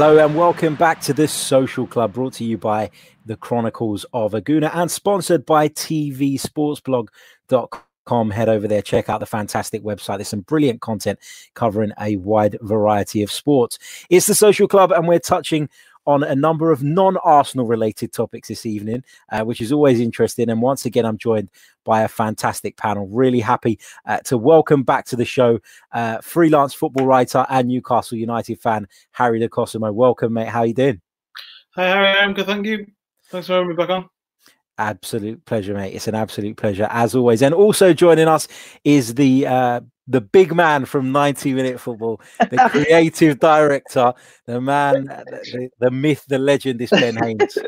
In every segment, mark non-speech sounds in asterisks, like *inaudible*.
Hello and welcome back to this social club brought to you by the Chronicles of a Gooner and sponsored by tvsportsblog.com. Head over there, check out the fantastic website. There's some brilliant content covering a wide variety of sports. It's the social club, and we're touching on a number of non Arsenal related topics this evening, uh, which is always interesting. And once again, I'm joined by a fantastic panel. Really happy uh, to welcome back to the show uh, freelance football writer and Newcastle United fan, Harry De Cosemo. Welcome, mate. How you doing? Hi, Harry. I'm good. Thank you. Thanks for having me back on. Absolute pleasure, mate. It's an absolute pleasure as always. And also joining us is the uh, the big man from 90 Minute Football, the *laughs* creative director, the man, *laughs* the, the, myth, the legend is Ben Haines.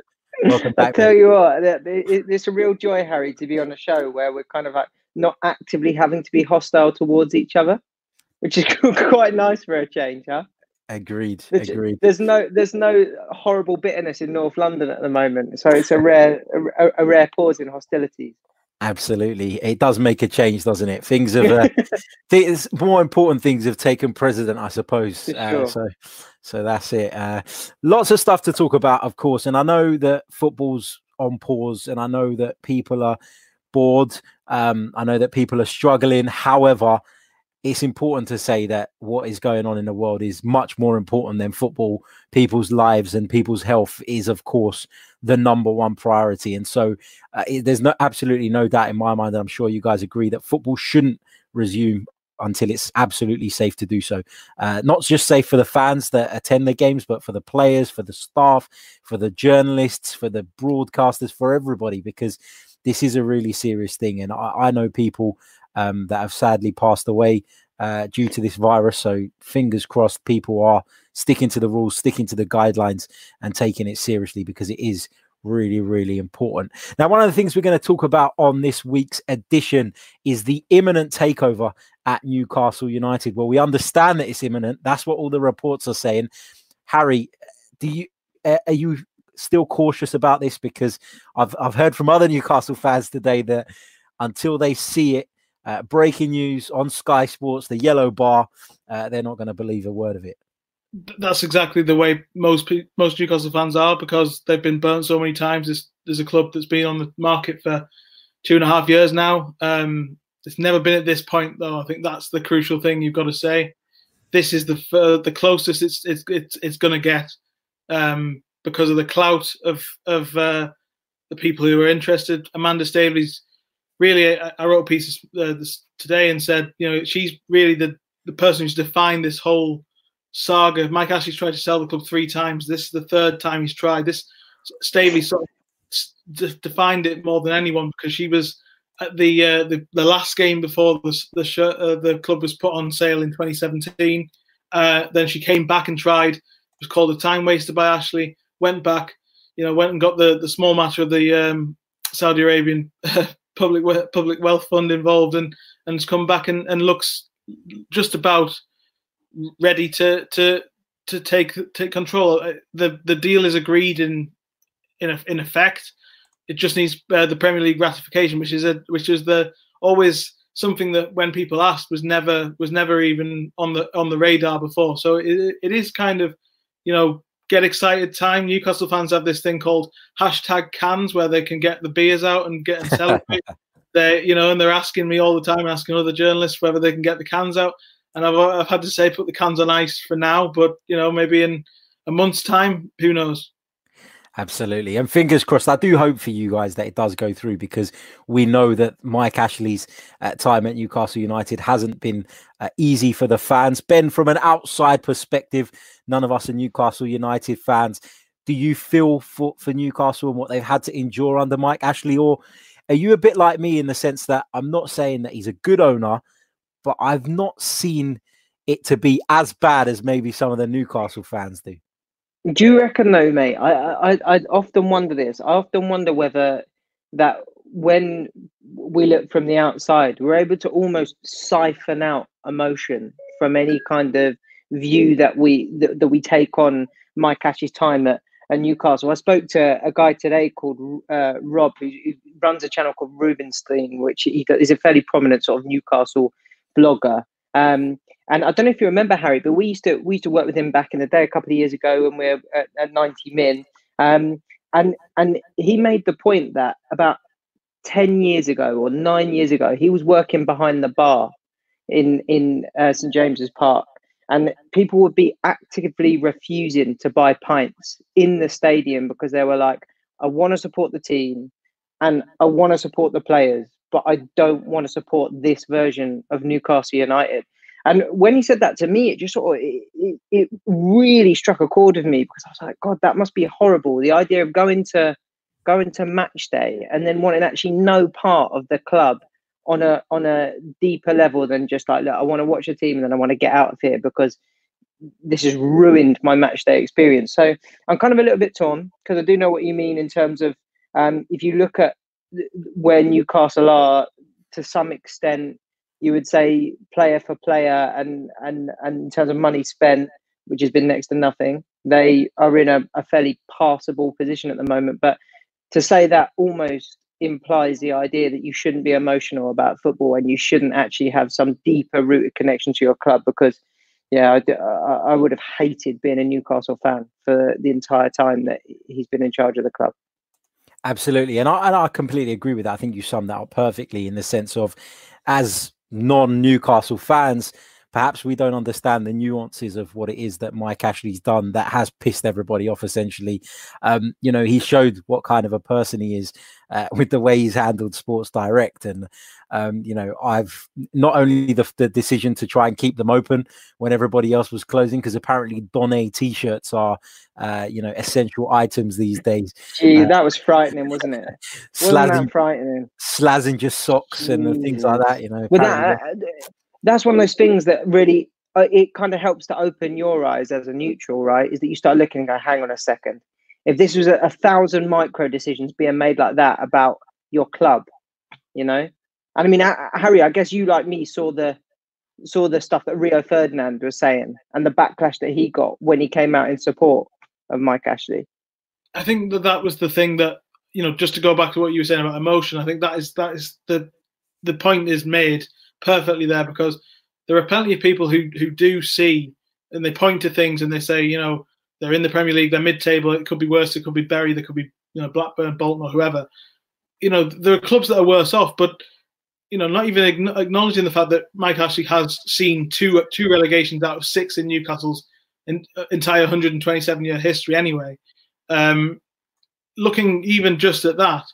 Welcome back. I tell you what, it's a real joy, Harry, to be on a show where we're kind of like not actively having to be hostile towards each other, which is *laughs* quite nice for a change, huh? Agreed. There's, agreed. There's no there's no horrible bitterness in North London at the moment, so it's a rare a, a rare pause in hostilities. Absolutely, it does make a change, doesn't it? Things have, uh, *laughs* th- more important things have taken precedent, I suppose. Uh, so, so that's it. Uh, lots of stuff to talk about, of course, and I know that football's on pause, and I know that people are bored. Um, I know that people are struggling. However, it's important to say that what is going on in the world is much more important than football. People's lives and people's health is, of course, the number one priority. And so uh, it, there's no absolutely no doubt in my mind, and I'm sure you guys agree that football shouldn't resume until it's absolutely safe to do so. Uh, not just safe for the fans that attend the games, but for the players, for the staff, for the journalists, for the broadcasters, for everybody, because this is a really serious thing. And I, I know people um, that have sadly passed away uh, due to this virus. So fingers crossed, people are sticking to the rules, sticking to the guidelines, and taking it seriously because it is really, really important. Now, one of the things we're going to talk about on this week's edition is the imminent takeover at Newcastle United. Well, we understand that it's imminent. That's what all the reports are saying. Harry, do you uh, are you still cautious about this? Because I've I've heard from other Newcastle fans today that until they see it uh, breaking news on Sky Sports, the yellow bar. Uh, they're not going to believe a word of it. That's exactly the way most most Newcastle fans are because they've been burnt so many times. There's, there's a club that's been on the market for two and a half years now. Um, it's never been at this point, though. I think that's the crucial thing you've got to say. This is the uh, the closest it's it's it's, it's going to get um, because of the clout of of uh, the people who are interested. Amanda Staveley's really, I, I wrote a piece uh, this, today and said, you know, she's really the, the person who's defined this whole saga. Mike Ashley's tried to sell the club three times. This is the third time he's tried. This Staveley sort of defined it more than anyone because she was at the uh, the, the last game before the the, shirt, uh, the club was put on sale in 2017. Uh, then she came back and tried. It was called a time waster by Ashley. Went back, you know, went and got the the small matter of the um, Saudi Arabian *laughs* public public wealth fund involved and and has come back and, and looks just about ready to to to take take control. Uh, the the deal is agreed in in in effect. It just needs uh, the Premier League ratification, which is a which is the always something that when people asked was never was never even on the on the radar before. So it, it is kind of you know get excited time. Newcastle fans have this thing called hashtag cans where they can get the beers out and get and celebrate. *laughs* they, you know, and they're asking me all the time, asking other journalists whether they can get the cans out. And I've, I've had to say, put the cans on ice for now, but you know, maybe in a month's time, who knows? Absolutely. And fingers crossed. I do hope for you guys that it does go through because we know that Mike Ashley's uh, time at Newcastle United hasn't been uh, easy for the fans. Ben, from an outside perspective, none of us are Newcastle United fans. Do you feel for, for Newcastle and what they've had to endure under Mike Ashley? Or are you a bit like me in the sense that I'm not saying that he's a good owner, but I've not seen it to be as bad as maybe some of the Newcastle fans do? Do you reckon though, mate? I, I I often wonder this. I often wonder whether that when we look from the outside, we're able to almost siphon out emotion from any kind of view that we that, that we take on Mike Ash's time at, at Newcastle. I spoke to a guy today called uh, Rob, who, who, runs a channel called Rubenstein, which he is a fairly prominent sort of Newcastle blogger. Um, and I don't know if you remember Harry, but we used to we used to work with him back in the day a couple of years ago when we were at, at 90 min. Um, and and he made the point that about 10 years ago or nine years ago, he was working behind the bar in in uh, St James's Park, and people would be actively refusing to buy pints in the stadium because they were like, "I want to support the team, and I want to support the players, but I don't want to support this version of Newcastle United." And when he said that to me, it just sort of it, it, really struck a chord with me because I was like, God, that must be horrible. The idea of going to going to match day and then wanting actually no part of the club on a on a deeper level than just like look, I want to watch a team and then I want to get out of here because this has ruined my match day experience. So I'm kind of a little bit torn because I do know what you mean in terms of um, if you look at where Newcastle are to some extent, you would say player for player and and and in terms of money spent, which has been next to nothing, they are in a, a fairly passable position at the moment. But to say that almost implies the idea that you shouldn't be emotional about football and you shouldn't actually have some deeper rooted connection to your club because yeah I, I, would have hated being a newcastle fan for the entire time that he's been in charge of the club absolutely and i, and I completely agree with that. I think you summed that up perfectly in the sense of as non newcastle fans perhaps we don't understand the nuances of what it is that Mike Ashley's done that has pissed everybody off. Essentially, um, you know, he showed what kind of a person he is uh, *laughs* with the way he's handled Sports Direct, and um, you know, I've not only the, the decision to try and keep them open when everybody else was closing, because apparently Donnay t-shirts are, uh, you know, essential items these days. Gee, uh, that was frightening, wasn't it? *laughs* Wasn't Slazen, frightening? Slazenger socks and things like that. You know, that, that's one of those things that really uh, it kind of helps to open your eyes as a neutral, right? Is that you start looking and go, hang on a second. If this was a, a thousand micro decisions being made like that about your club, you know, and I mean, Harry, I guess you like me saw the saw the stuff that Rio Ferdinand was saying and the backlash that he got when he came out in support of Mike Ashley. I think that that was the thing that you know. Just to go back to what you were saying about emotion, I think that is that is the the point is made perfectly there because there are plenty of people who who do see and they point to things and they say, you know, they're in the Premier League, they're mid-table. It could be worse. It could be Bury. There could be you know Blackburn, Bolton, or whoever. You know, there are clubs that are worse off, but you know, not even acknowledging the fact that Mike Ashley has seen two two relegations out of six in Newcastle's in, entire 127 year history. Anyway, um, looking even just at that,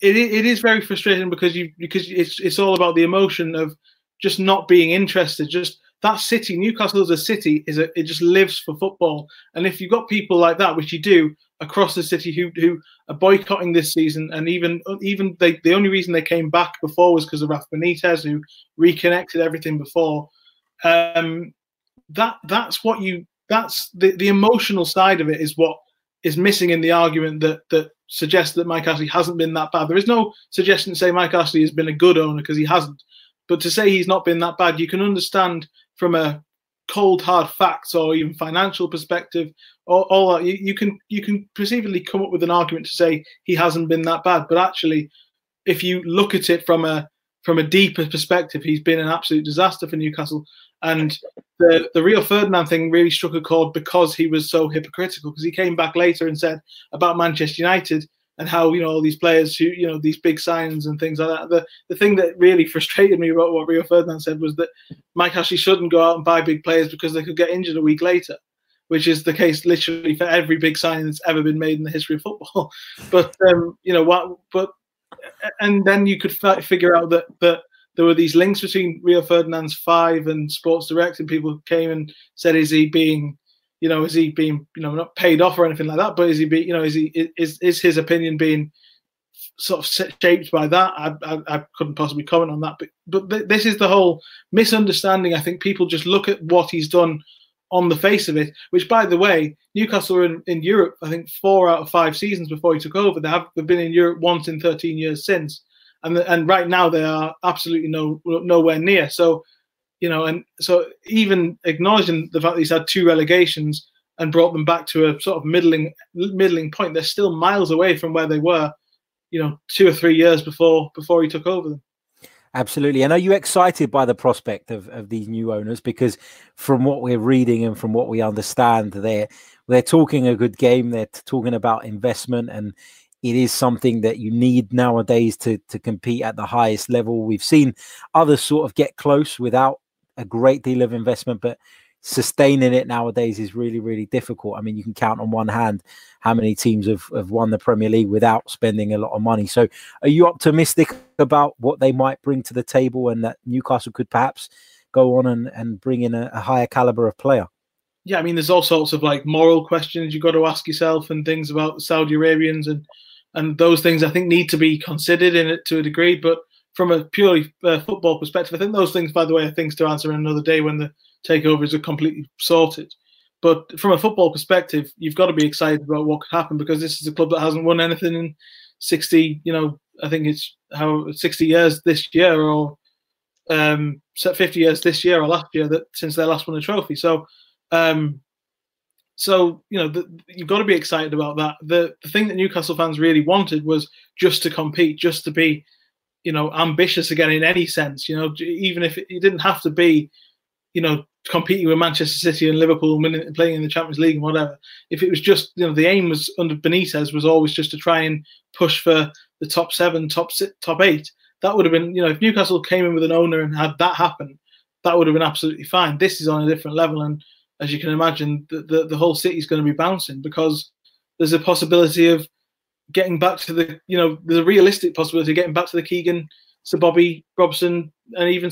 it it is very frustrating because you because it's it's all about the emotion of just not being interested. Just that city, Newcastle as a city, is a, it just lives for football. And if you've got people like that, which you do across the city, who who are boycotting this season, and even even they the only reason they came back before was because of Rafa Benitez, who reconnected everything before. Um, that that's what you that's the the emotional side of it is what is missing in the argument that that suggests that Mike Ashley hasn't been that bad. There is no suggestion to say Mike Ashley has been a good owner because he hasn't. But to say he's not been that bad, you can understand from a cold hard facts or even financial perspective or all that you, you can you can perceivably come up with an argument to say he hasn't been that bad but actually if you look at it from a from a deeper perspective he's been an absolute disaster for Newcastle and the the Rio Ferdinand thing really struck a chord because he was so hypocritical. Because he came back later and said about Manchester United and how you know all these players who you know these big signs and things like that. The the thing that really frustrated me about what Rio Ferdinand said was that Mike Ashley shouldn't go out and buy big players because they could get injured a week later, which is the case literally for every big sign that's ever been made in the history of football. *laughs* but um, you know what? But and then you could f- figure out that that there were these links between Rio Ferdinand's five and Sports Direct, and people came and said, "Is he being, you know, is he being, you know, not paid off or anything like that? But is he, be, you know, is he is is his opinion being sort of shaped by that? I, I, I couldn't possibly comment on that, but but th- this is the whole misunderstanding. I think people just look at what he's done on the face of it. Which, by the way, Newcastle in, in Europe. I think four out of five seasons before he took over. They have they've been in Europe once in 13 years since and and right now they are absolutely no nowhere near. So, you know, and so even acknowledging the fact that he's had two relegations and brought them back to a sort of middling middling point, they're still miles away from where they were, you know, two or three years before before he took over them. Absolutely. And are you excited by the prospect of, of these new owners? Because from what we're reading and from what we understand, they're they're talking a good game. They're talking about investment, and it is something that you need nowadays to to compete at the highest level. We've seen others sort of get close without a great deal of investment, but sustaining it nowadays is really, really difficult. I mean, you can count on one hand how many teams have, have won the Premier League without spending a lot of money. So, are you optimistic about what they might bring to the table and that Newcastle could perhaps go on and, and bring in a, a higher caliber of player? Yeah, I mean, there's all sorts of like moral questions you've got to ask yourself and things about Saudi Arabians and and those things I think need to be considered in it to a degree. But from a purely uh, football perspective, I think those things, by the way, are things to answer another day when the takeovers are completely sorted. But from a football perspective, you've got to be excited about what could happen because this is a club that hasn't won anything in 60, you know, I think it's how 60 years this year or um, 50 years this year or last year that since they last won a trophy. So, um, so you know, the, you've got to be excited about that. The the thing that Newcastle fans really wanted was just to compete, just to be, you know, ambitious again in any sense. You know, even if it, it didn't have to be you know, competing with Manchester City and Liverpool, playing in the Champions League and whatever. If it was just, you know, the aim was under Benitez was always just to try and push for the top seven, top six, top eight. That would have been, you know, if Newcastle came in with an owner and had that happen, that would have been absolutely fine. This is on a different level, and as you can imagine, the the, the whole city is going to be bouncing because there's a possibility of getting back to the, you know, there's a realistic possibility of getting back to the Keegan, Sir Bobby Robson, and even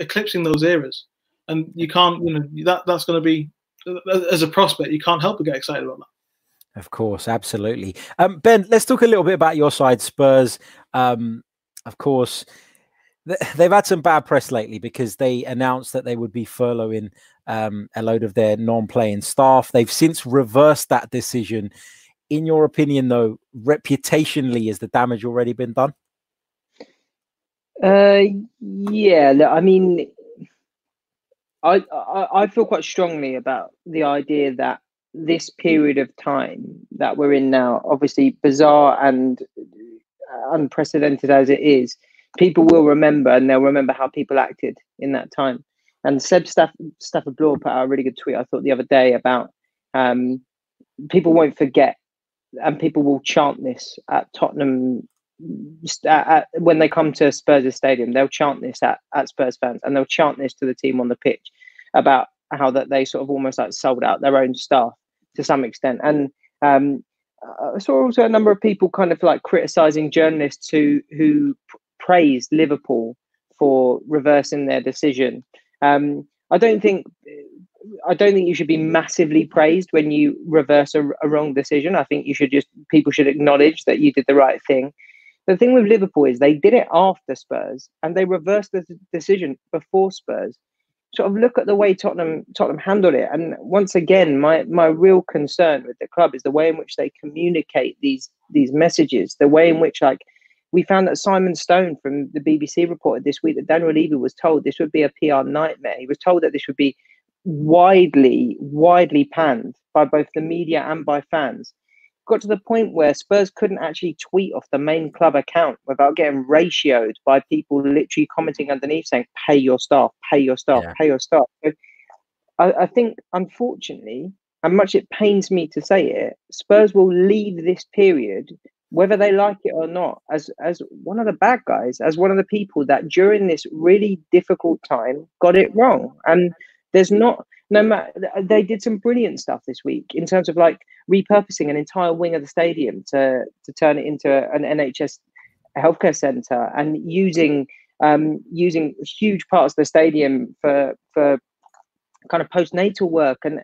eclipsing those eras and you can't, you know, that that's going to be as a prospect, you can't help but get excited about that. Of course, absolutely. Um, ben, let's talk a little bit about your side, Spurs. Um, of course, they've had some bad press lately because they announced that they would be furloughing um, a load of their non-playing staff. They've since reversed that decision. In your opinion, though, reputationally, has the damage already been done? Uh, yeah. I mean, I, I, I feel quite strongly about the idea that this period of time that we're in now, obviously bizarre and unprecedented as it is, people will remember and they'll remember how people acted in that time. And Seb Staff, Stafford Bloor put out a really good tweet, I thought, the other day about um, people won't forget and people will chant this at Tottenham at, at, when they come to Spurs' stadium. They'll chant this at, at Spurs fans and they'll chant this to the team on the pitch about how that they sort of almost like sold out their own staff to some extent. And um, I saw also a number of people kind of like criticizing journalists who who praised Liverpool for reversing their decision. Um, I don't think I don't think you should be massively praised when you reverse a, a, wrong decision. I think you should just people should acknowledge that you did the right thing. The thing with Liverpool is they did it after Spurs and they reversed the decision before Spurs sort of look at the way Tottenham Tottenham handled it. And once again, my my real concern with the club is the way in which they communicate these these messages, the way in which like we found that Simon Stone from the BBC reported this week that Daniel Levy was told this would be a PR nightmare. He was told that this would be widely, widely panned by both the media and by fans got to the point where Spurs couldn't actually tweet off the main club account without getting ratioed by people literally commenting underneath saying, pay your staff, pay your staff, yeah. pay your staff. So I, I think, unfortunately, and much it pains me to say it, Spurs will leave this period, whether they like it or not, as as one of the bad guys, as one of the people that during this really difficult time got it wrong. And there's not no matter they did some brilliant stuff this week in terms of like repurposing an entire wing of the stadium to to turn it into an NHS healthcare center and using um, using huge parts of the stadium for for kind of postnatal work and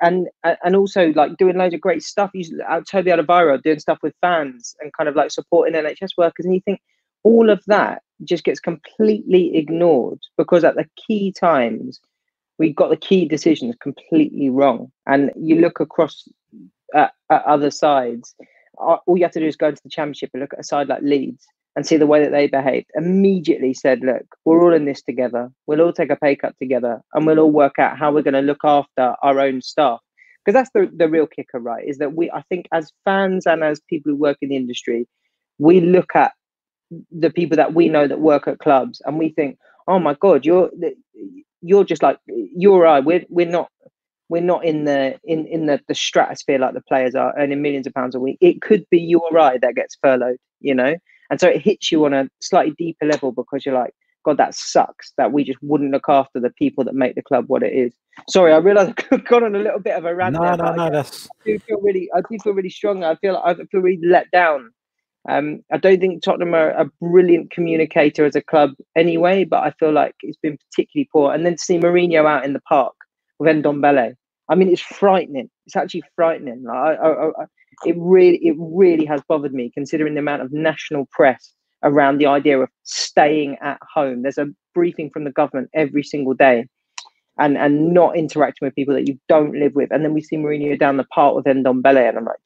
and and also like doing loads of great stuff. You uh, Toby Alderweireld doing stuff with fans and kind of like supporting NHS workers, and you think all of that just gets completely ignored because at the key times we got the key decisions completely wrong. And you look across at, at other sides, all you have to do is go into the championship and look at a side like Leeds and see the way that they behaved. Immediately said, look, we're all in this together. We'll all take a pay cut together and we'll all work out how we're going to look after our own staff. Because that's the, the real kicker, right? Is that we, I think, as fans and as people who work in the industry, we look at the people that we know that work at clubs, and we think, oh my god, you're you're just like you're right. We're we're not we're not in the in in the, the stratosphere like the players are earning millions of pounds a week. It could be you or I that gets furloughed, you know, and so it hits you on a slightly deeper level because you're like, God, that sucks that we just wouldn't look after the people that make the club what it is. Sorry, I realise I've *laughs* gone on a little bit of a rant. No, there, no, no. I, That's. I do feel really, I do feel really strong. I feel, I feel really let down. Um, I don't think Tottenham are a brilliant communicator as a club anyway, but I feel like it's been particularly poor. And then to see Mourinho out in the park with Ndombele, I mean, it's frightening. It's actually frightening. I, I, I, it really, it really has bothered me considering the amount of national press around the idea of staying at home. There's a briefing from the government every single day and and not interacting with people that you don't live with. And then we see Mourinho down the park with Ndombele, and I'm like,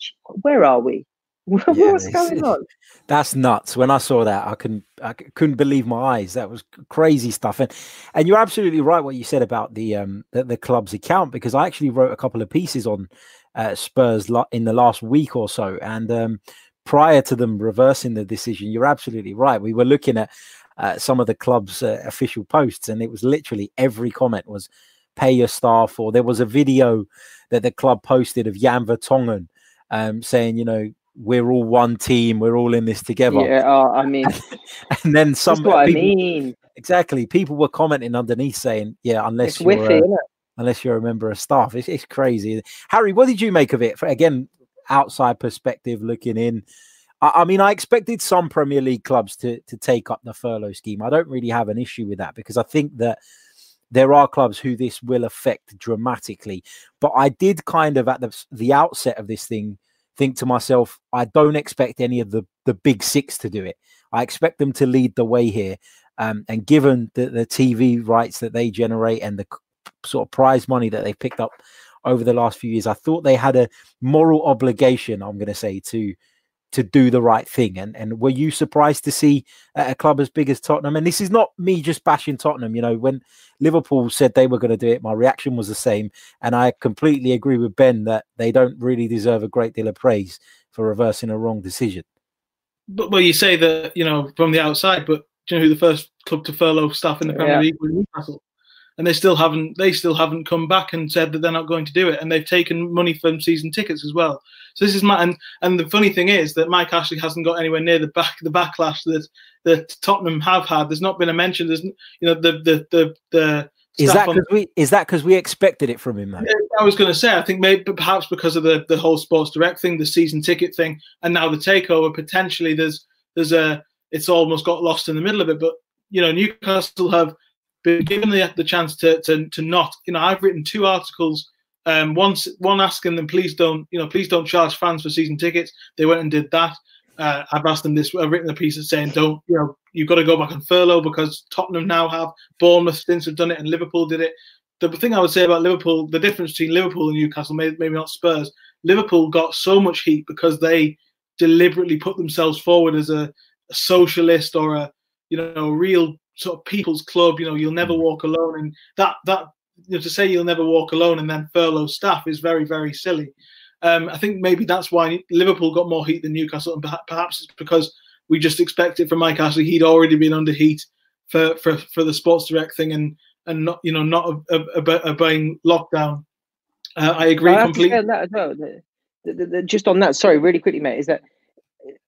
where are we? *laughs* Yeah, What's going on? That's nuts. When I saw that, I couldn't I couldn't believe my eyes. That was crazy stuff. And and you're absolutely right what you said about the um the, the club's account because I actually wrote a couple of pieces on Spurs in the last week or so, and um, prior to them reversing the decision, you're absolutely right. We were looking at uh, some of the club's uh, official posts, and it was literally every comment was pay your staff, or there was a video that the club posted of Jan Vertonghen um, saying, you know, we're all one team, we're all in this together. Yeah, oh, I mean, *laughs* and then some. That's what people, I mean. Exactly, people were commenting underneath saying, "Yeah, unless it's you're whiffy, uh, unless you're a member of staff, it's, it's crazy." Harry, what did you make of it? For, again, outside perspective, looking in. I, I mean, I expected some Premier League clubs to to take up the furlough scheme. I don't really have an issue with that because I think that there are clubs who this will affect dramatically. But I did kind of at the the outset of this thing think to myself, I don't expect any of the the big six to do it. I expect them to lead the way here. Um, and given the, the TV rights that they generate and the sort of prize money that they've picked up over the last few years, I thought they had a moral obligation, I'm going to say, to to do the right thing. And and were you surprised to see a club as big as Tottenham? And this is not me just bashing Tottenham. You know, when Liverpool said they were going to do it, my reaction was the same. And I completely agree with Ben that they don't really deserve a great deal of praise for reversing a wrong decision. But well, you say that you know from the outside, but do you know who the first club to furlough staff in the Premier yeah. League was Newcastle? And they still haven't they still haven't come back and said that they're not going to do it and they've taken money from season tickets as well so this is my and, and the funny thing is that mike ashley hasn't got anywhere near the back the backlash that that tottenham have had there's not been a mention there's you know the the the, the is that because we is that because we expected it from him? Though? I was going to say, I think maybe perhaps because of the the whole Sports Direct thing, the season ticket thing, and now the takeover. Potentially, there's there's a it's almost got lost in the middle of it. But you know, Newcastle have been given the, the chance to, to to not. You know, I've written two articles. Um, once one asking them, please don't, you know, please don't charge fans for season tickets. They went and did that. Uh, I've asked them this. I've written a piece saying, don't, you know, you've got to go back on furlough because Tottenham now have Bournemouth since have done it and Liverpool did it. The thing I would say about Liverpool, the difference between Liverpool and Newcastle, maybe, maybe not Spurs. Liverpool got so much heat because they deliberately put themselves forward as a, a socialist or a, you know, a real sort of people's club. You know, you'll never mm. walk alone, and that that you know, to say you'll never walk alone and then furlough staff is very very silly. Um, I think maybe that's why Liverpool got more heat than Newcastle, and perhaps it's because we just expected from Mike Ashley he'd already been under heat for for, for the Sports Direct thing and and not you know not obeying lockdown. Uh, I agree completely. That, no, the, the, the, just on that, sorry, really quickly, mate, is that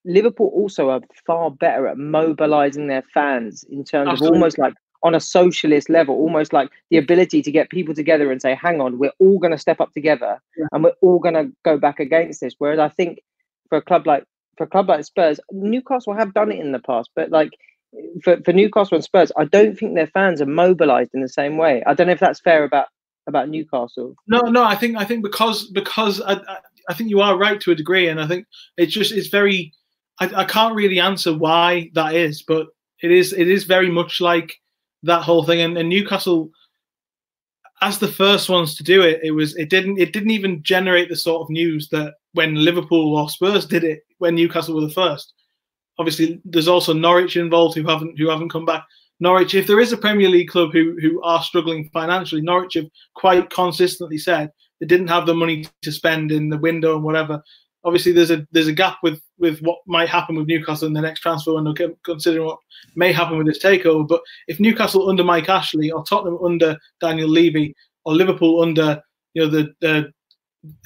Liverpool also are far better at mobilizing their fans in terms Absolutely. of almost like on a socialist level, almost like the ability to get people together and say, hang on, we're all going to step up together yeah. and we're all going to go back against this. Whereas I think for a club like for a club like Spurs, Newcastle have done it in the past, but like for, for Newcastle and Spurs, I don't think their fans are mobilized in the same way. I don't know if that's fair about about Newcastle. No, no, I think I think because because I, I think you are right to a degree, and I think it's just it's very I, I can't really answer why that is, but it is it is very much like that whole thing. And, and Newcastle, as the first ones to do it, it was it didn't it didn't even generate the sort of news that when Liverpool or Spurs did it when Newcastle were the first. Obviously, there's also Norwich involved who haven't who haven't come back. Norwich, if there is a Premier League club who who are struggling financially, Norwich have quite consistently said they didn't have the money to spend in the window and whatever obviously there's a there's a gap with with what might happen with Newcastle in the next transfer window, considering what may happen with this takeover. But if Newcastle under Mike Ashley or Tottenham under Daniel Levy or Liverpool under you know the, the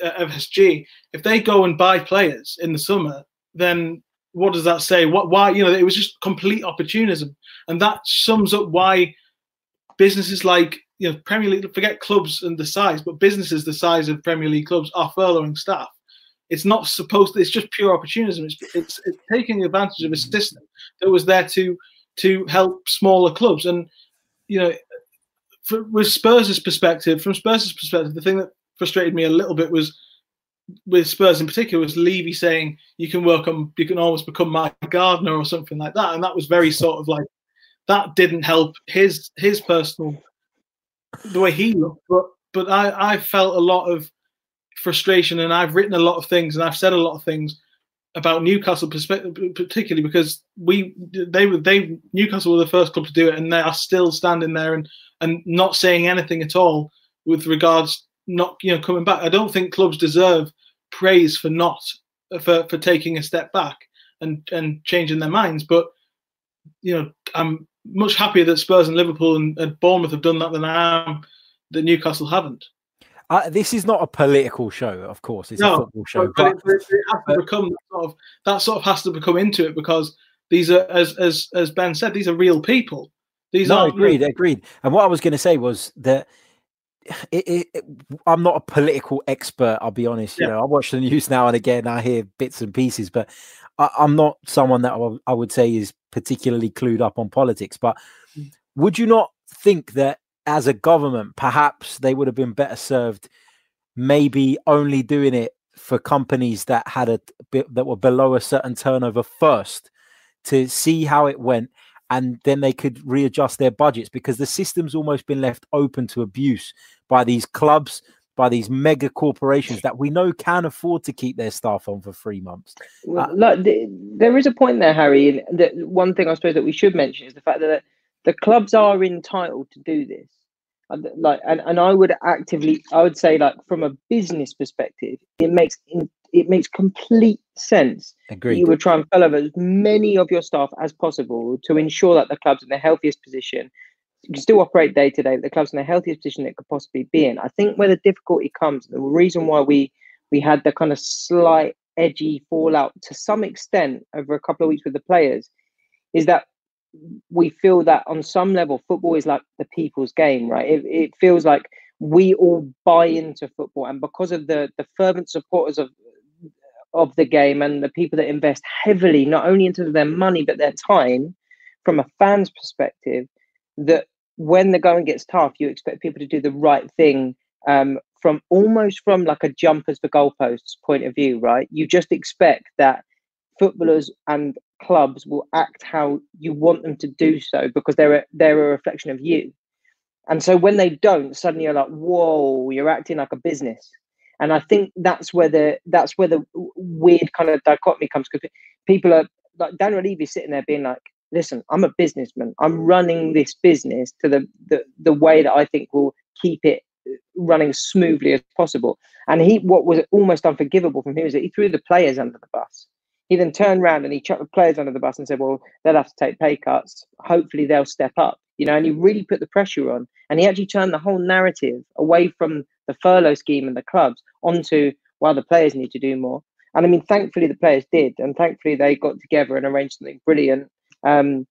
uh, FSG, if they go and buy players in the summer, then what does that say? What why you know it was just complete opportunism, and that sums up why businesses like you know Premier League forget clubs and the size, but businesses the size of Premier League clubs are furloughing staff it's not supposed. To, it's just pure opportunism. It's, it's, it's taking advantage of a system that was there to to help smaller clubs. And you know, for, with Spurs' perspective, from Spurs' perspective, the thing that frustrated me a little bit was with Spurs in particular was Levy saying you can work on you can almost become my gardener or something like that, and that was very sort of like that didn't help his his personal the way he looked. But but I I felt a lot of frustration, and I've written a lot of things and I've said a lot of things about Newcastle, particularly because we they were they Newcastle were the first club to do it, and they are still standing there and and not saying anything at all with regards not you know coming back. I don't think clubs deserve praise for not for for taking a step back and and changing their minds, but you know I'm much happier that Spurs and Liverpool and, and Bournemouth have done that than I am that Newcastle haven't. Uh, this is not a political show, of course. It's no, a football show. But, but, it, it, has to become that sort of that sort of has to become into it because these are, as as as Ben said, these are real people. These no, are agreed, real... agreed. And what I was going to say was that *sighs* it, it, I'm not a political expert. I'll be honest. Yeah. You know, I watch the *laughs* news now and again. I hear bits and pieces, but I, am not someone that I would say is particularly clued up on politics. But mm. would you not think that as a government, perhaps they would have been better served maybe only doing it for companies that had a bit that were below a certain turnover first to see how it went and then they could readjust their budgets because the system's almost been left open to abuse by these clubs by these mega corporations that we know can afford to keep their staff on for three months. Well, uh, look, there is a point there, Harry. And the, one thing I suppose that we should mention is the fact that the clubs are entitled to do this like and, and i would actively i would say like from a business perspective it makes it makes complete sense Agreed. you would try and furlough as many of your staff as possible to ensure that the club's in the healthiest position you can still operate day to day the club's in the healthiest position it could possibly be in. I think where the difficulty comes the reason why we we had the kind of slight edgy fallout to some extent over a couple of weeks with the players is that we feel that on some level football is like the people's game right? It, it feels like we all buy into football. And because of the the fervent supporters of of the game and the people that invest heavily not only into their money but their time from a fan's perspective that when the going gets tough you expect people to do the right thing um, from almost from like a jumpers for goalposts point of view right you just expect that footballers and clubs will act how you want them to do so because they're a, they're a reflection of you. And so when they don't, suddenly you're like, whoa, you're acting like a business. And I think that's where the that's where the weird kind of dichotomy comes because people are like Daniel Levy sitting there being like, listen, I'm a businessman. I'm mm. running this business to the the, the way that I think will keep it uh, running smoothly as possible. And he what was almost unforgivable from him is that he threw the players under the bus. He then turned around and he chucked the players under the bus and said, "Well, they'll have to take pay cuts. Hopefully, they'll step up." You know, and he really put the pressure on, and he actually turned the whole narrative away from the furlough scheme and the clubs onto, "Well, the players need to do more." And I mean, thankfully, the players did, and thankfully, they got together and arranged something brilliant. Um,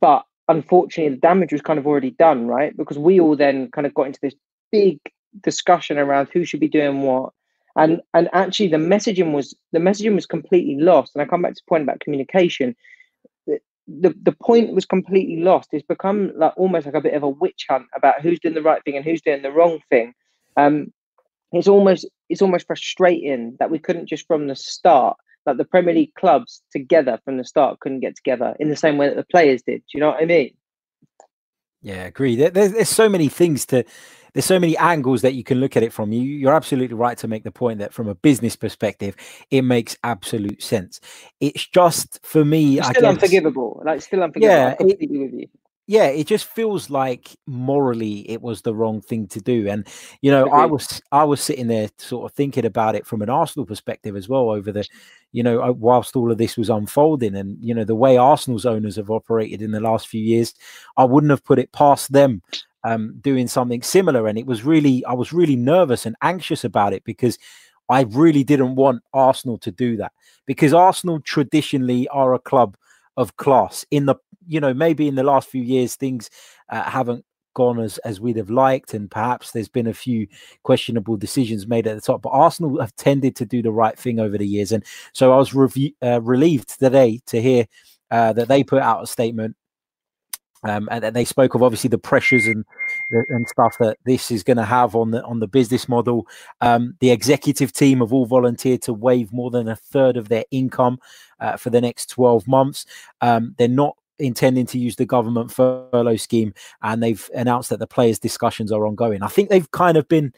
but unfortunately, the damage was kind of already done, right? Because we all then kind of got into this big discussion around who should be doing what. And and actually the messaging was the messaging was completely lost. And i come back to the point about communication. The, the, the point was completely lost. It's become like almost like a bit of a witch hunt about who's doing the right thing and who's doing the wrong thing. Um it's almost it's almost frustrating that we couldn't just from the start like the premier mm. league clubs together from the start couldn't get together in the same way that the players did do you know what i mean yeah agree there, there's, there's so many things to there's so many angles that you can look at it from. You, you're absolutely right to make the point that from a business perspective, it makes absolute sense. It's just for me, it's still guess, unforgivable. Like still unforgivable. Yeah, it, with you. Yeah, it just feels like morally it was the wrong thing to do. And you know, I was I was sitting there sort of thinking about it from an Arsenal perspective as well over the, you know, uh, whilst all of this was unfolding, and you know the way Arsenal's owners have operated in the last few years, I wouldn't have put it past them um, doing something similar. And it was really I was really nervous and anxious about it because I really didn't want Arsenal to do that because Arsenal traditionally are a club of class in the you know maybe in the last few years things uh, haven't gone as as we'd have liked and perhaps there's been a few questionable decisions made at the top but arsenal have tended to do the right thing over the years and so i was rev- uh, relieved today to hear uh, that they put out a statement um, and, and, they spoke of obviously the pressures and and stuff that this is going to have on the on the business model. Um, the executive team have all volunteered to waive more than a third of their income uh, for the next 12 months. Um, they're not intending to use the government furlough scheme, and they've announced that the players' discussions are ongoing. I think they've kind of been.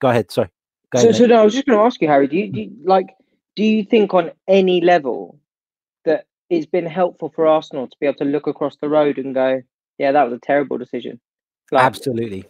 Go ahead. Sorry. Go so, ahead, so no, I was just going to ask you, Harry. Do you, do you like? Do you think on any level that it's been helpful for Arsenal to be able to look across the road and go, "Yeah, that was a terrible decision." Like, Absolutely.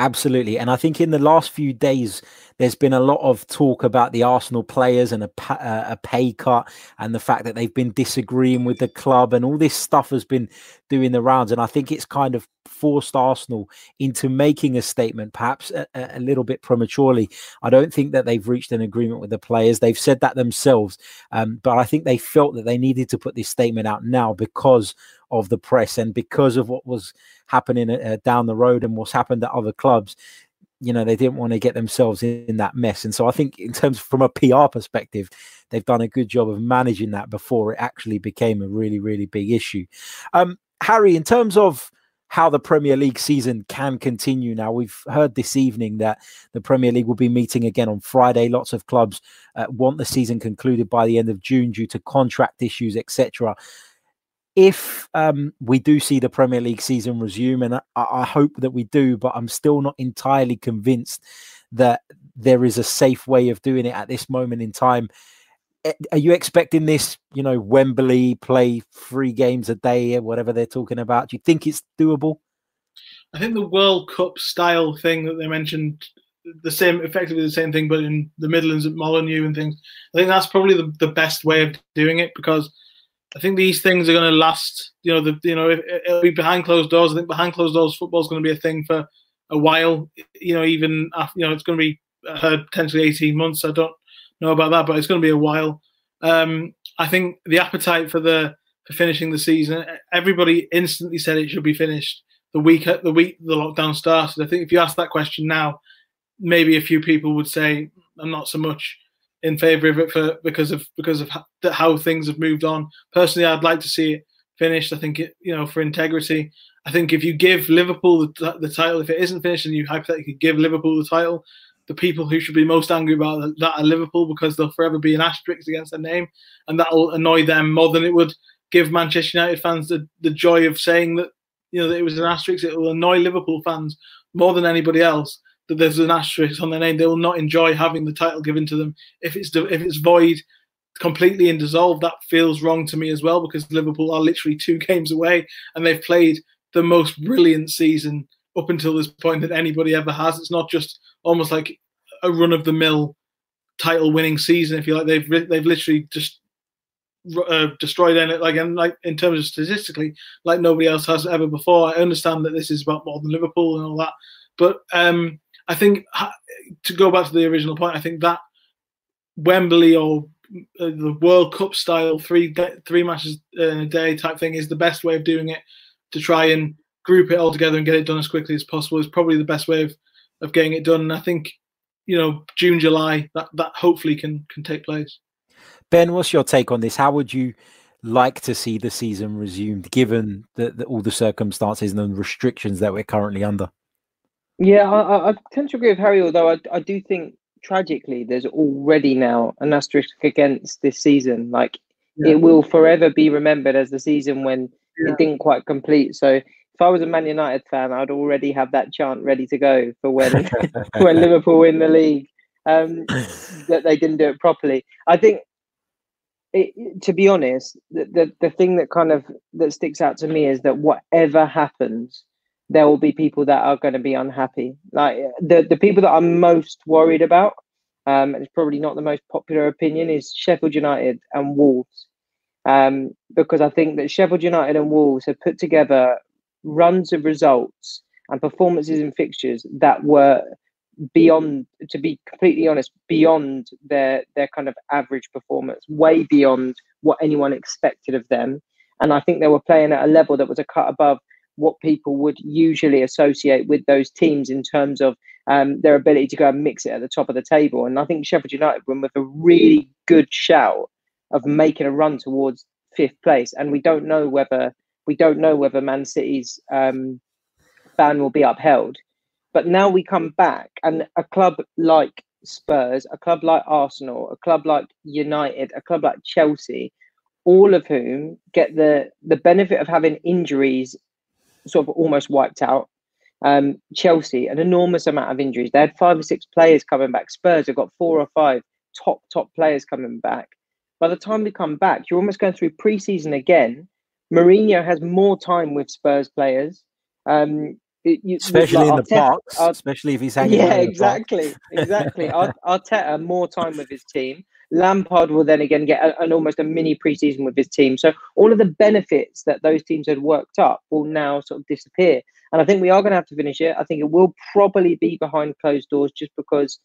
Absolutely. And I think in the last few days, there's been a lot of talk about the Arsenal players and a, uh, a pay cut and the fact that they've been disagreeing with the club and all this stuff has been doing the rounds. And I think it's kind of forced Arsenal into making a statement, perhaps a, a little bit prematurely. I don't think that they've reached an agreement with the players. They've said that themselves. Um, but I think they felt that they needed to put this statement out now because of the press and because of what was happening uh, down the road and what's happened at other clubs you know they didn't want to get themselves in, that mess and so i think in terms from a pr perspective they've done a good job of managing that before it actually became a really really big issue um, harry in terms of how the Premier League season can continue now. We've heard this evening that the Premier League will be meeting again on Friday. Lots of clubs uh, want the season concluded by the end of June due to contract issues, etc if um, we do see the Premier League season resume, and I, I, hope that we do, but I'm still not entirely convinced that there is a safe way of doing it at this moment in time. Are you expecting this, you know, Wembley play three games a day or whatever they're talking about? Do you think it's doable? I think the World Cup style thing that they mentioned, the same, effectively the same thing, but in the Midlands at Molineux and things. I think that's probably the, the best way of doing it because I think these things are going to last. You know, the you know it, will be behind closed doors. I think behind closed doors football is going to be a thing for a while. You know, even after, you know it's going to be uh, potentially eighteen months. I don't know about that, but it's going to be a while. Um, I think the appetite for the for finishing the season. Everybody instantly said it should be finished the week the week the lockdown started. I think if you ask that question now, maybe a few people would say I'm not so much in favour of it for because of because of how things have moved on. Personally, I'd like to see it finished. I think it, you know, for integrity. I think if you give Liverpool the, the title, if it isn't finished, and you hypothetically give Liverpool the title, the people who should be most angry about that are Liverpool because they'll forever be an asterisk against their name, and that will annoy them more than it would give Manchester United fans the, the joy of saying that you know that it was an asterisk. It will annoy Liverpool fans more than anybody else that there's an asterisk on their name. They will not enjoy having the title given to them. If it's if it's void completely and dissolved, that feels wrong to me as well because Liverpool are literally two *laughs* games away and they've played the most brilliant season up until this point that anybody ever has. It's not just almost like a run of the mill title winning season. If you like, they've they've literally just uh, destroyed it like and like in terms of statistically, like nobody else has ever before. I understand that this is about more than Liverpool and all that, but um, I think to go back to the original point, I think that Wembley or uh, the World Cup style three three matches a day type thing is the best way of doing it to try and group it all together and get it done as quickly as possible is probably the best way of, of getting it done. And I think you know June July that that hopefully can can take place. Ben, what's your take on this? How would you like to see the season resumed given the, the, all the circumstances and the restrictions that we're currently under? Yeah, I, I tend to agree with Harry, although I, I do think tragically there's already now an asterisk against this season. Like yeah. it will forever be remembered as the season when yeah. it didn't quite complete. So if I was a Man United fan, I'd already have that chant ready to go for when *laughs* when Liverpool win the league. Um, *coughs* that they didn't do it properly. I think it, to be honest, the, the the thing that kind of that sticks out to me is that whatever happens, there will be people that are going to be unhappy. Like the the people that I'm most worried about, um, and it's probably not the most popular opinion, is Sheffield United and Wolves, um, because I think that Sheffield United and Wolves have put together runs of results and performances in fixtures that were beyond to be completely honest beyond their their kind of average performance way beyond what anyone expected of them. And i think they were playing at a level that was a cut above what people would usually associate with those teams in terms of um, their ability to go and mix it at the top of the table. And i think sheffield united were with a really good shout of making a run towards fifth place. And we don't know whether we don't know whether man city's um, ban will be upheld but now we come back, and a club like Spurs, a club like Arsenal, a club like United, a club like Chelsea, all of whom get the the benefit of having injuries sort of almost wiped out. Um, Chelsea, an enormous amount of injuries. They had five or six players coming back. Spurs have got four or five top top players coming back. By the time we come back, you're almost going through preseason again. Mourinho has more time with Spurs players. Um, you, especially like in the parks, especially if he's hanging. Yeah, exactly, exactly. *laughs* Arteta more time with his team. Lampard will then again get a, an almost a mini preseason with his team. So all of the benefits that those teams had worked up will now sort of disappear. And I think we are going to have to finish it. I think it will probably be behind closed doors, just because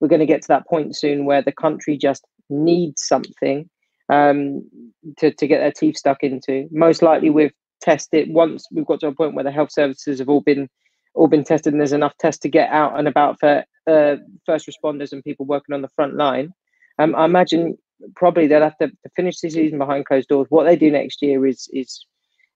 we're going to get to that point soon where the country just needs something um, to to get their teeth stuck into. Most likely we've tested once we've got to a point where the health services have all been all been tested and there's enough tests to get out and about for uh, first responders and people working on the front line. Um, I imagine probably they'll have to, to, finish the season behind closed doors. What they do next year is is,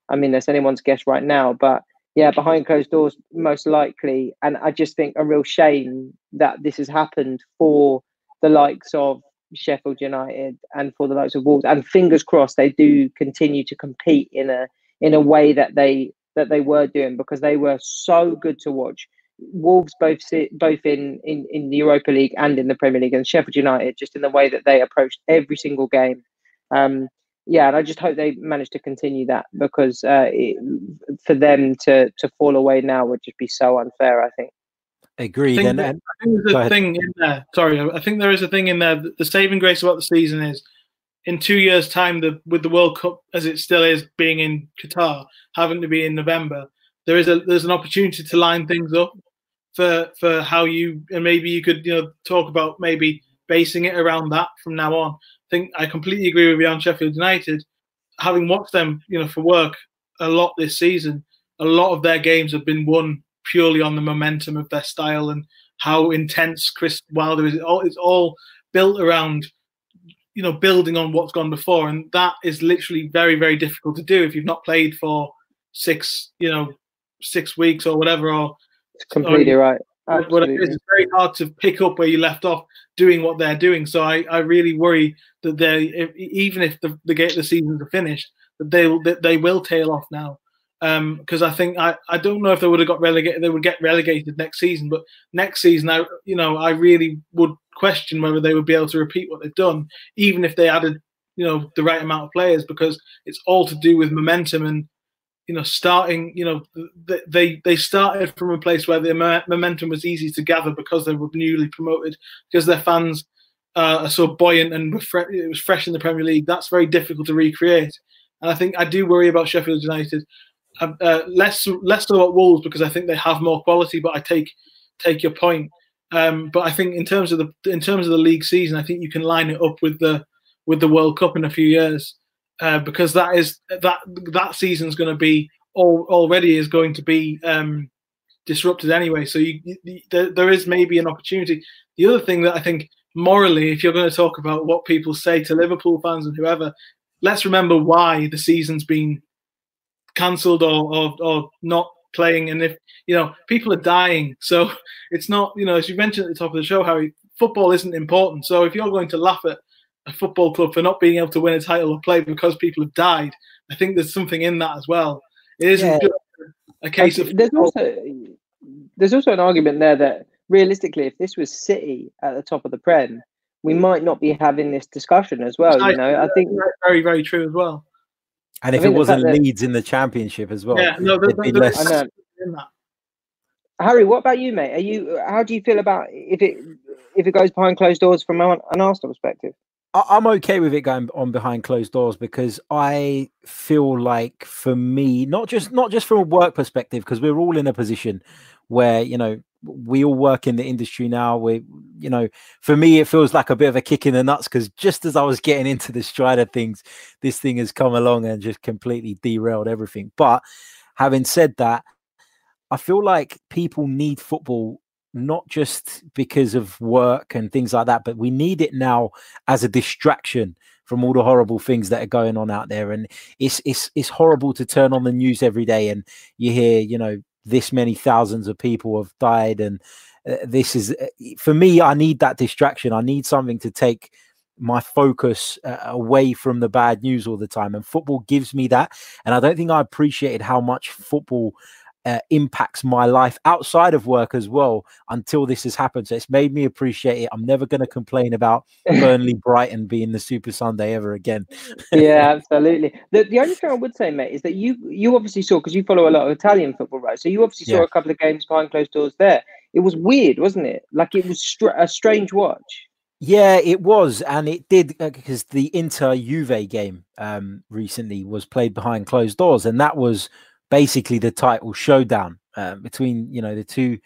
I mean, that's anyone's guess right now, but yeah, behind closed doors most likely. And I just think a real shame that this has happened for the likes of Sheffield United and for the likes of Wolves. And fingers crossed they do continue to compete in a in a way that they that they were doing because they were so good to watch. Wolves both sit, both in, in in the Europa League and in the Premier League, and Sheffield United just in the way that they approached every single game. Um, yeah, and I just hope they manage to continue that because uh, it, for them to to fall away now would just be so unfair. I think. Agreed. I think, and, and, I think there's a thing in there. Sorry, I think there is a thing in there. The saving grace about the season is in two years' time, the, with the World Cup as it still is being in Qatar, having to be in November, there is a there's an opportunity to line things up for for how you and maybe you could you know talk about maybe basing it around that from now on. I think I completely agree with you on Sheffield United. Having watched them, you know, for work a lot this season, a lot of their games have been won purely on the momentum of their style and how intense Chris Wilder is. It's all built around you know building on what's gone before. And that is literally very very difficult to do if you've not played for six you know six weeks or whatever or it's completely or, right. Absolutely. it's very hard to pick up where you left off doing what they're doing. So i, I really worry that they if, even if the, the the seasons are finished that they that they will tail off now because um, I think I, I don't know if they would have got relegated. They would get relegated next season, but next season, I you know I really would question whether they would be able to repeat what they've done, even if they added you know the right amount of players, because it's all to do with momentum and you know starting. You know they they started from a place where the momentum was easy to gather because they were newly promoted, because their fans uh, are so buoyant and it was fresh in the Premier League. That's very difficult to recreate. And I think I do worry about Sheffield United uh, less less so at Wolves because I think they have more quality. But I take take your point. Um, but I think in terms of the in terms of the league season, I think you can line it up with the with the World Cup in a few years uh, because that is that that season's going to be all, already is going to be um, disrupted anyway. So you, you, there, there is maybe an opportunity. The other thing that I think morally, if you're going to talk about what people say to Liverpool fans and whoever, let's remember why the season's been cancelled or, or, or not playing. And if you know people are dying, so it's not you know as you mentioned at the top of the show, Harry, football isn't important. So if you're going to laugh at a football club for not being able to win a title or play because people have died, I think there's something in that as well. It isn't yeah. a case of. There's also there's also an argument there that realistically, if this was City at the top of the Prem, we mm. might not be having this discussion as well. You know, I think very, very true as well. And if it wasn't Leeds in the championship as well, yeah, no, the, the, less... Harry, what about you, mate? Are you? How do you feel about if it if it goes behind closed doors from an Arsenal perspective? I'm okay with it going on behind closed doors because I feel like for me, not just not just from a work perspective, because we're all in a position where you know we all work in the industry now. We, you know, for me, it feels like a bit of a kick in the nuts because just as I was getting into the stride of things, this thing has come along and just completely derailed everything. But having said that, I feel like people need football not just because of work and things like that, but we need it now as a distraction from all the horrible things that are going on out there. And it's it's it's horrible to turn on the news every day and you hear, you know, this many thousands of people have died and uh, this is uh, for me i need that distraction. I need something to take my focus uh, away from the bad news all the time and football gives me that and i don't think i appreciated how much football uh, impacts my life outside of work as well until this has happened. So it's made me appreciate it. I'm never going to complain about *laughs* Burnley Brighton being the Super Sunday ever again. *laughs* yeah, absolutely. The, the only thing I would say, mate, is that you you obviously saw because you follow a lot of Italian football, right? So you obviously saw yeah. a couple of games behind closed doors there. It was weird, wasn't it? Like it was str- a strange watch. Yeah, it was, and it did because uh, the Inter Juve game um, recently was played behind closed doors, and that was basically the title showdown uh, between you know the two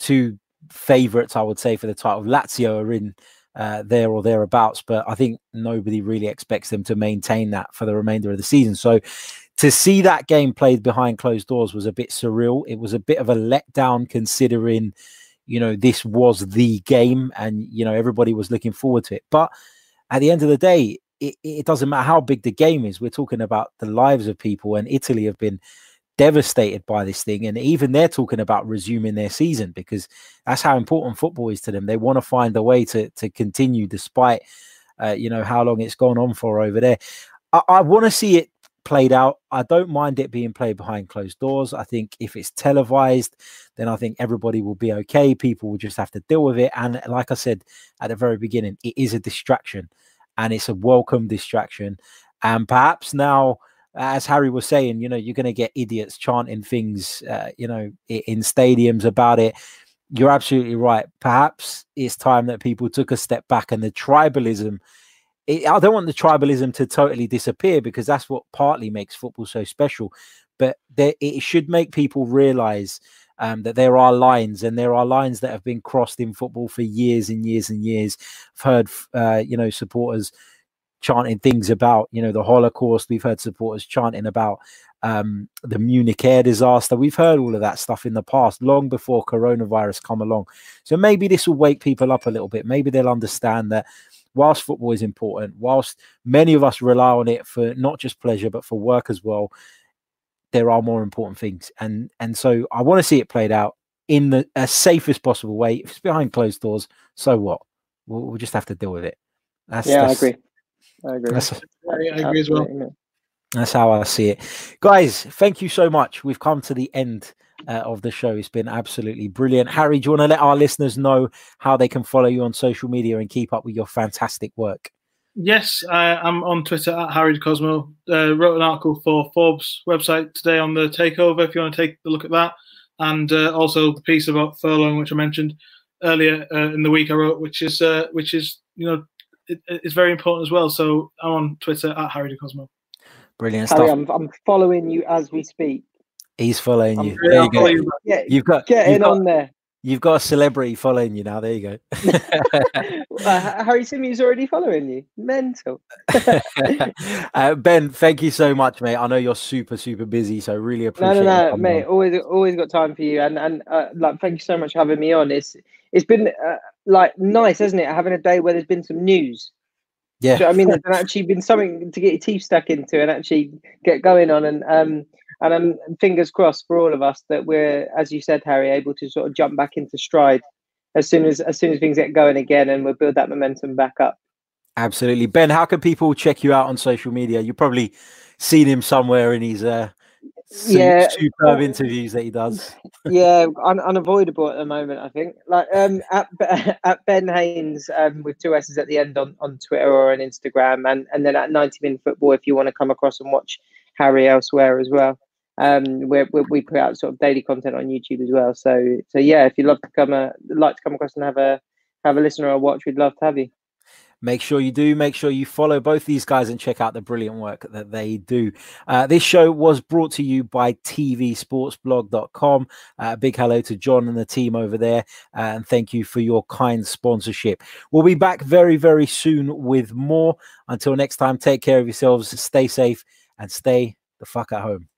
two favorites I would say for the title. Lazio are in uh, there or thereabouts, but I think nobody really expects them to maintain that for the remainder of the season. So to see that game played behind closed doors was a bit surreal. It was a bit of a letdown considering you know this was the game and you know everybody was looking forward to it. But at the end of the day, it, it doesn't matter how big the game is. We're talking about the lives of people, and Italy have been devastated by this thing. And even they're talking about resuming their season because that's how important football is to them. They want to find a way to to continue despite uh, you know how long it's gone on for over there. I, I want to see it played out. I don't mind it being played behind closed doors. I think if it's televised, then I think everybody will be okay. People will just have to deal with it. And like I said at the very beginning, it is a distraction and it's a welcome distraction. And perhaps now as Harry was saying, you know, you're going to get idiots chanting things, uh, you know, in stadiums about it. You're absolutely right. Perhaps it's time that people took a step back and the tribalism. It, I don't want the tribalism to totally disappear because that's what partly makes football so special. But there, it should make people realize um, that there are lines and there are lines that have been crossed in football for years and years and years. I've heard, uh, you know, supporters chanting things about you know the holocaust we've heard supporters chanting about um, the munich air disaster. We've heard all of that stuff in the past long before coronavirus come along. So maybe this will wake people up a little bit. Maybe they'll understand that whilst football is important whilst many of us rely on it for not just pleasure but for work as well there are more important things. And and so i want to see it played out in the as safest possible. Way if it's behind closed doors so what? We'll, we'll just have to deal with it. That's, yeah that's, i agree I agree. That's, I agree as well. That's how I see it. Guys, thank you so much. We've come to the end uh, of the show. It's been absolutely brilliant. Harry, do you want to let our listeners know how they can follow you on social media and keep up with your fantastic work? Yes, I'm on Twitter at Harry Cosemo. Uh, wrote an article for Forbes website today on the takeover. If you want to take a look at that, and uh, also the piece about furloughing, which I mentioned earlier uh, in the week, I wrote, which is uh, which is you know it, it's very important as well. So I'm on Twitter at Harry De Cosemo. Brilliant Harry, stuff. I'm, I'm following you as we speak. He's following you. there you go. You. Yeah, you've got get in got, on there. You've got a celebrity following you now. There you go. *laughs* uh, Harry Symeou's already following you. Mental. *laughs* uh, ben, thank you so much, mate. I know you're super, super busy, so really appreciate. No, no, no, mate. On. Always, always got time for you, and and uh, like, thank you so much for having me on. It's it's been uh, like nice, hasn't it? Having a day where there's been some news. Yeah, you know I mean, there's actually been something to get your teeth stuck into and actually get going on, and um, and I'm um, fingers crossed for all of us that we're, as you said, Harry, able to sort of jump back into stride as soon as as soon as things get going again, and we'll build that momentum back up. Absolutely, Ben. How can people check you out on social media? You've probably seen him somewhere in his uh, yeah, superb interviews that he does. *laughs* yeah, un- unavoidable at the moment. I think. Like um, at *laughs* at Ben Haines um, with two S's at the end on, on Twitter or on Instagram, and and then at ninety minute football if you want to come across and watch Harry elsewhere as well. Um, we we put out sort of daily content on YouTube as well. So so yeah, if you'd love to come uh, like to come across and have a have a listen or a watch, we'd love to have you. Make sure you do. Make sure you follow both these guys and check out the brilliant work that they do. Uh, this show was brought to you by tvsportsblog.com uh, a big hello to john and the team over there uh, and thank you for your kind sponsorship. We'll be back very very soon with more. Until next time take care of yourselves stay safe and stay the fuck at home